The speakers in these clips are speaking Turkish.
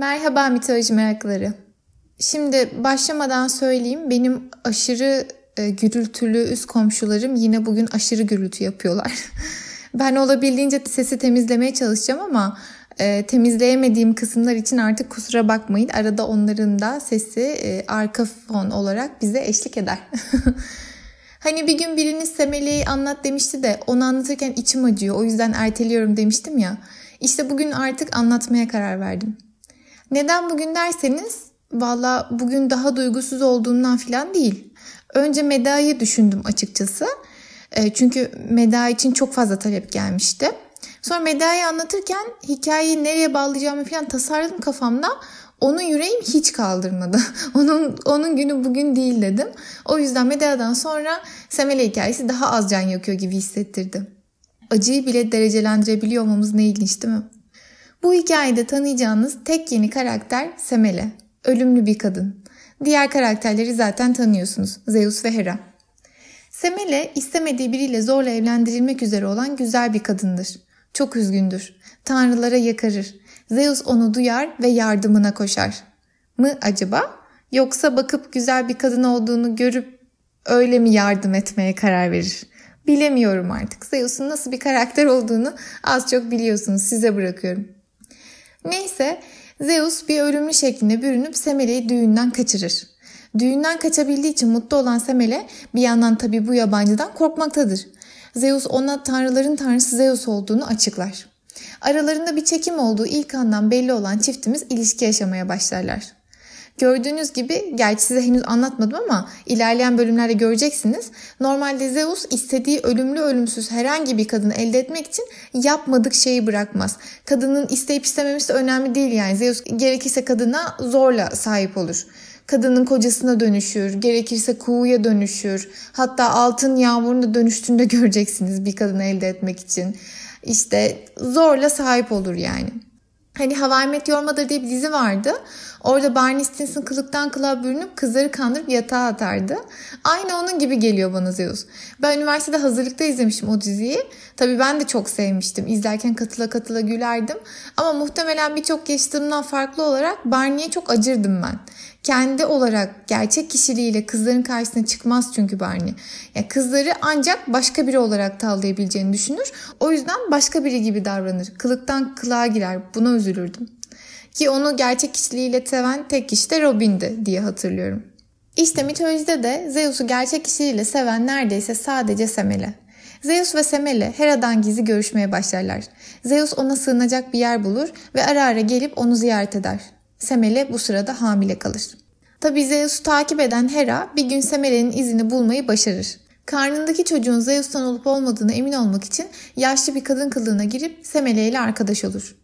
Merhaba mitoloji merakları. Şimdi başlamadan söyleyeyim benim aşırı e, gürültülü üst komşularım yine bugün aşırı gürültü yapıyorlar. ben olabildiğince sesi temizlemeye çalışacağım ama e, temizleyemediğim kısımlar için artık kusura bakmayın. Arada onların da sesi e, arka fon olarak bize eşlik eder. hani bir gün biriniz Semele'yi anlat demişti de onu anlatırken içim acıyor o yüzden erteliyorum demiştim ya. İşte bugün artık anlatmaya karar verdim. Neden bugün derseniz valla bugün daha duygusuz olduğundan falan değil. Önce Meda'yı düşündüm açıkçası. E, çünkü Meda için çok fazla talep gelmişti. Sonra Meda'yı anlatırken hikayeyi nereye bağlayacağımı falan tasarladım kafamda. Onun yüreğim hiç kaldırmadı. onun onun günü bugün değil dedim. O yüzden Meda'dan sonra Semele hikayesi daha az can yakıyor gibi hissettirdi. Acıyı bile derecelendirebiliyor olmamız ne ilginç değil mi? Bu hikayede tanıyacağınız tek yeni karakter Semele. Ölümlü bir kadın. Diğer karakterleri zaten tanıyorsunuz. Zeus ve Hera. Semele istemediği biriyle zorla evlendirilmek üzere olan güzel bir kadındır. Çok üzgündür. Tanrılara yakarır. Zeus onu duyar ve yardımına koşar. Mı acaba? Yoksa bakıp güzel bir kadın olduğunu görüp öyle mi yardım etmeye karar verir? Bilemiyorum artık. Zeus'un nasıl bir karakter olduğunu az çok biliyorsunuz. Size bırakıyorum. Neyse Zeus bir ölümlü şeklinde bürünüp Semele'yi düğünden kaçırır. Düğünden kaçabildiği için mutlu olan Semele bir yandan tabi bu yabancıdan korkmaktadır. Zeus ona tanrıların tanrısı Zeus olduğunu açıklar. Aralarında bir çekim olduğu ilk andan belli olan çiftimiz ilişki yaşamaya başlarlar. Gördüğünüz gibi gerçi size henüz anlatmadım ama ilerleyen bölümlerde göreceksiniz. Normalde Zeus istediği ölümlü ölümsüz herhangi bir kadını elde etmek için yapmadık şeyi bırakmaz. Kadının isteyip istememesi önemli değil yani. Zeus gerekirse kadına zorla sahip olur. Kadının kocasına dönüşür, gerekirse kuğuya dönüşür. Hatta altın yağmuruna dönüştüğünde göreceksiniz bir kadını elde etmek için. İşte zorla sahip olur yani. Hani Hawaii Meteor Mother diye bir dizi vardı. Orada Barney Stinson kılıktan kılığa bürünüp kızları kandırıp yatağa atardı. Aynı onun gibi geliyor bana Zeus. Ben üniversitede hazırlıkta izlemiştim o diziyi. Tabii ben de çok sevmiştim. İzlerken katıla katıla gülerdim. Ama muhtemelen birçok yaşadığımdan farklı olarak Barney'e çok acırdım ben kendi olarak gerçek kişiliğiyle kızların karşısına çıkmaz çünkü Barney. Yani kızları ancak başka biri olarak tavlayabileceğini düşünür. O yüzden başka biri gibi davranır. Kılıktan kılığa girer. Buna üzülürdüm. Ki onu gerçek kişiliğiyle seven tek kişi de Robin'di diye hatırlıyorum. İşte mitolojide de Zeus'u gerçek kişiliğiyle seven neredeyse sadece Semele. Zeus ve Semele Hera'dan gizli görüşmeye başlarlar. Zeus ona sığınacak bir yer bulur ve ara ara gelip onu ziyaret eder. Semele bu sırada hamile kalır. Tabi Zeus'u takip eden Hera bir gün Semele'nin izini bulmayı başarır. Karnındaki çocuğun Zeus'tan olup olmadığını emin olmak için yaşlı bir kadın kılığına girip Semele ile arkadaş olur.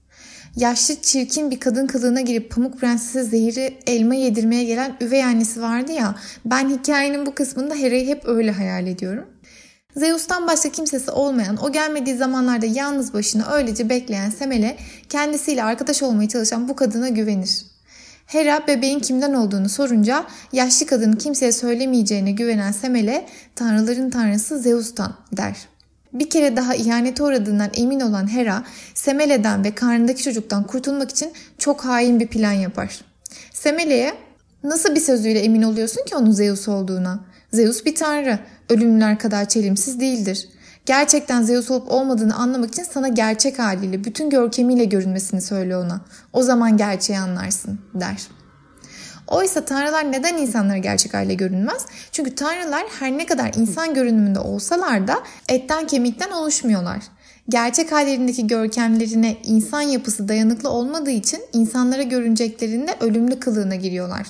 Yaşlı çirkin bir kadın kılığına girip Pamuk Prenses'e zehiri elma yedirmeye gelen üvey annesi vardı ya ben hikayenin bu kısmında Hera'yı hep öyle hayal ediyorum. Zeus'tan başka kimsesi olmayan, o gelmediği zamanlarda yalnız başına öylece bekleyen Semele kendisiyle arkadaş olmaya çalışan bu kadına güvenir. Hera bebeğin kimden olduğunu sorunca yaşlı kadının kimseye söylemeyeceğine güvenen Semele tanrıların tanrısı Zeus'tan der. Bir kere daha ihanete uğradığından emin olan Hera, Semele'den ve karnındaki çocuktan kurtulmak için çok hain bir plan yapar. Semele'ye nasıl bir sözüyle emin oluyorsun ki onun Zeus olduğuna? Zeus bir tanrı, ölümlüler kadar çelimsiz değildir. Gerçekten Zeus olup olmadığını anlamak için sana gerçek haliyle, bütün görkemiyle görünmesini söyle ona. O zaman gerçeği anlarsın der. Oysa tanrılar neden insanlara gerçek haliyle görünmez? Çünkü tanrılar her ne kadar insan görünümünde olsalar da etten kemikten oluşmuyorlar. Gerçek hallerindeki görkemlerine insan yapısı dayanıklı olmadığı için insanlara görüneceklerinde ölümlü kılığına giriyorlar.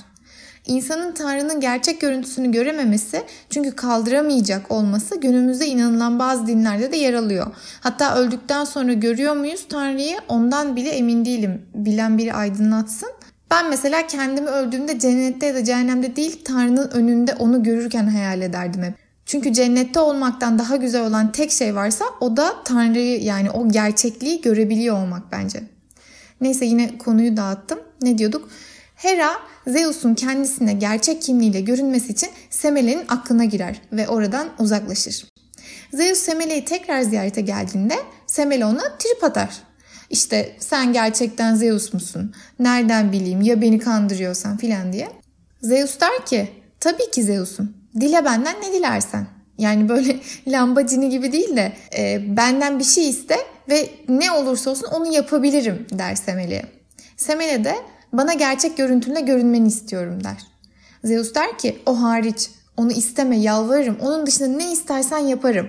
İnsanın Tanrı'nın gerçek görüntüsünü görememesi çünkü kaldıramayacak olması günümüzde inanılan bazı dinlerde de yer alıyor. Hatta öldükten sonra görüyor muyuz Tanrı'yı ondan bile emin değilim. Bilen biri aydınlatsın. Ben mesela kendimi öldüğümde cennette ya da cehennemde değil Tanrı'nın önünde onu görürken hayal ederdim hep. Çünkü cennette olmaktan daha güzel olan tek şey varsa o da Tanrı'yı yani o gerçekliği görebiliyor olmak bence. Neyse yine konuyu dağıttım. Ne diyorduk? Hera Zeus'un kendisine gerçek kimliğiyle görünmesi için Semele'nin aklına girer ve oradan uzaklaşır. Zeus Semele'yi tekrar ziyarete geldiğinde Semele ona trip atar. İşte sen gerçekten Zeus musun? Nereden bileyim ya beni kandırıyorsan filan diye. Zeus der ki tabii ki Zeus'um. Dile benden ne dilersen. Yani böyle lambacini gibi değil de e, benden bir şey iste ve ne olursa olsun onu yapabilirim der Semele'ye. Semele de bana gerçek görüntünle görünmeni istiyorum der. Zeus der ki o hariç onu isteme yalvarırım onun dışında ne istersen yaparım.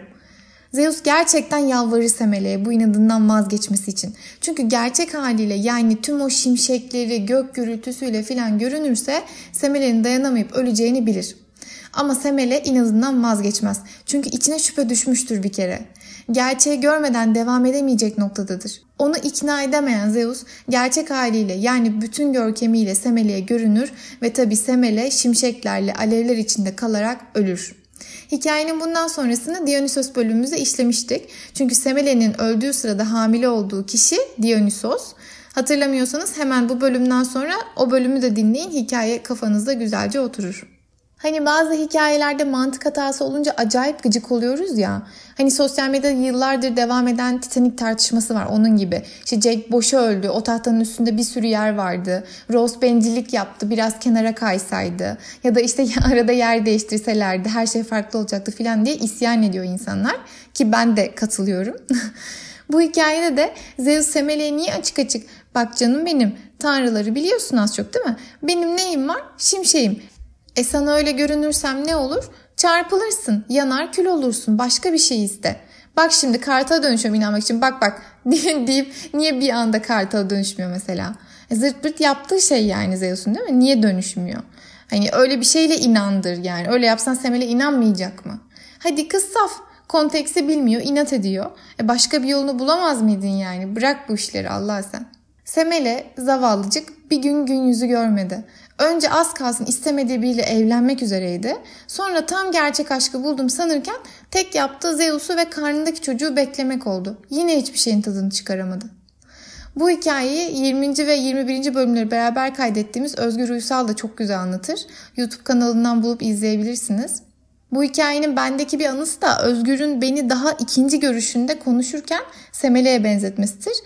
Zeus gerçekten yalvarır Semele'ye bu inadından vazgeçmesi için. Çünkü gerçek haliyle yani tüm o şimşekleri gök gürültüsüyle filan görünürse Semele'nin dayanamayıp öleceğini bilir. Ama Semele inadından vazgeçmez. Çünkü içine şüphe düşmüştür bir kere. Gerçeği görmeden devam edemeyecek noktadadır. Onu ikna edemeyen Zeus gerçek haliyle yani bütün görkemiyle Semele'ye görünür ve tabi Semele şimşeklerle alevler içinde kalarak ölür. Hikayenin bundan sonrasını Dionysos bölümümüzde işlemiştik. Çünkü Semele'nin öldüğü sırada hamile olduğu kişi Dionysos. Hatırlamıyorsanız hemen bu bölümden sonra o bölümü de dinleyin. Hikaye kafanızda güzelce oturur. Hani bazı hikayelerde mantık hatası olunca acayip gıcık oluyoruz ya. Hani sosyal medyada yıllardır devam eden Titanic tartışması var onun gibi. İşte Jack boşa öldü. O tahtanın üstünde bir sürü yer vardı. Rose bencillik yaptı. Biraz kenara kaysaydı. Ya da işte arada yer değiştirselerdi her şey farklı olacaktı falan diye isyan ediyor insanlar. Ki ben de katılıyorum. Bu hikayede de Zeus Semele'ye niye açık açık bak canım benim tanrıları biliyorsun az çok değil mi? Benim neyim var? Şimşeğim. E sana öyle görünürsem ne olur? Çarpılırsın, yanar kül olursun, başka bir şey iste. Bak şimdi kartala dönüşüyorum inanmak için. Bak bak deyip niye bir anda kartala dönüşmüyor mesela? E zırt pırt yaptığı şey yani Zeus'un değil mi? Niye dönüşmüyor? Hani öyle bir şeyle inandır yani. Öyle yapsan Semel'e inanmayacak mı? Hadi kız saf. Konteksi bilmiyor, inat ediyor. E başka bir yolunu bulamaz mıydın yani? Bırak bu işleri Allah sen. Semele zavallıcık bir gün gün yüzü görmedi. Önce az kalsın istemediği biriyle evlenmek üzereydi. Sonra tam gerçek aşkı buldum sanırken tek yaptığı Zeus'u ve karnındaki çocuğu beklemek oldu. Yine hiçbir şeyin tadını çıkaramadı. Bu hikayeyi 20. ve 21. bölümleri beraber kaydettiğimiz Özgür Uysal da çok güzel anlatır. YouTube kanalından bulup izleyebilirsiniz. Bu hikayenin bendeki bir anısı da Özgür'ün beni daha ikinci görüşünde konuşurken Semele'ye benzetmesidir.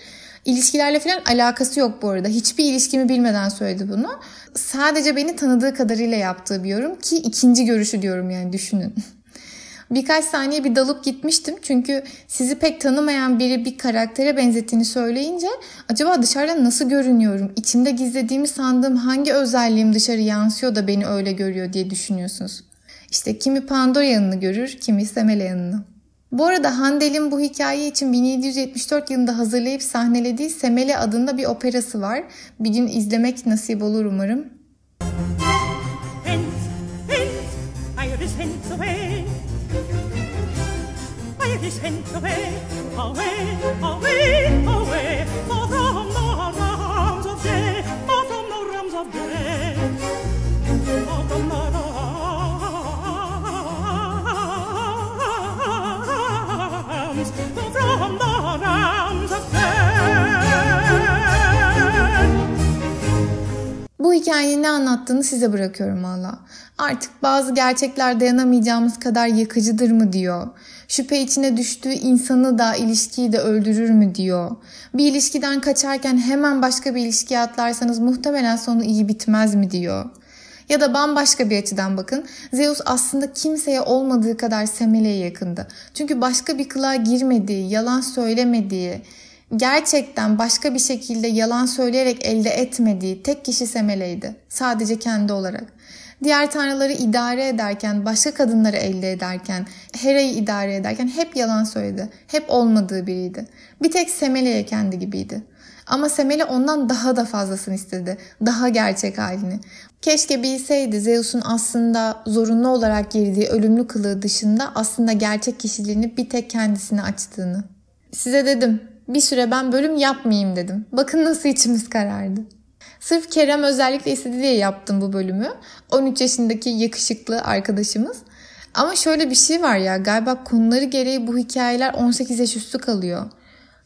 İlişkilerle falan alakası yok bu arada. Hiçbir ilişkimi bilmeden söyledi bunu. Sadece beni tanıdığı kadarıyla yaptığı bir yorum ki ikinci görüşü diyorum yani düşünün. Birkaç saniye bir dalıp gitmiştim çünkü sizi pek tanımayan biri bir karaktere benzettiğini söyleyince acaba dışarıdan nasıl görünüyorum? İçimde gizlediğimi sandığım hangi özelliğim dışarı yansıyor da beni öyle görüyor diye düşünüyorsunuz. İşte kimi Pandora yanını görür, kimi Semele yanını. Bu arada Handel'in bu hikaye için 1774 yılında hazırlayıp sahnelediği Semele adında bir operası var. Bir gün izlemek nasip olur umarım. away, away, away, from the Bu hikayenin ne anlattığını size bırakıyorum valla. Artık bazı gerçekler dayanamayacağımız kadar yakıcıdır mı diyor. Şüphe içine düştüğü insanı da ilişkiyi de öldürür mü diyor. Bir ilişkiden kaçarken hemen başka bir ilişkiye atlarsanız muhtemelen sonu iyi bitmez mi diyor. Ya da bambaşka bir açıdan bakın. Zeus aslında kimseye olmadığı kadar Semele'ye yakındı. Çünkü başka bir kılığa girmediği, yalan söylemediği, gerçekten başka bir şekilde yalan söyleyerek elde etmediği tek kişi Semele'ydi. Sadece kendi olarak. Diğer tanrıları idare ederken, başka kadınları elde ederken, Hera'yı idare ederken hep yalan söyledi. Hep olmadığı biriydi. Bir tek Semele'ye kendi gibiydi. Ama Semele ondan daha da fazlasını istedi. Daha gerçek halini. Keşke bilseydi Zeus'un aslında zorunlu olarak girdiği ölümlü kılığı dışında aslında gerçek kişiliğini bir tek kendisine açtığını. Size dedim bir süre ben bölüm yapmayayım dedim. Bakın nasıl içimiz karardı. Sırf Kerem özellikle istedi diye yaptım bu bölümü. 13 yaşındaki yakışıklı arkadaşımız. Ama şöyle bir şey var ya galiba konuları gereği bu hikayeler 18 yaş üstü kalıyor.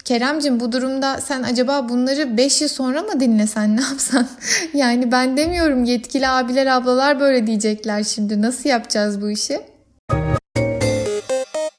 Keremcim bu durumda sen acaba bunları 5 yıl sonra mı dinlesen ne yapsan? yani ben demiyorum yetkili abiler ablalar böyle diyecekler şimdi nasıl yapacağız bu işi?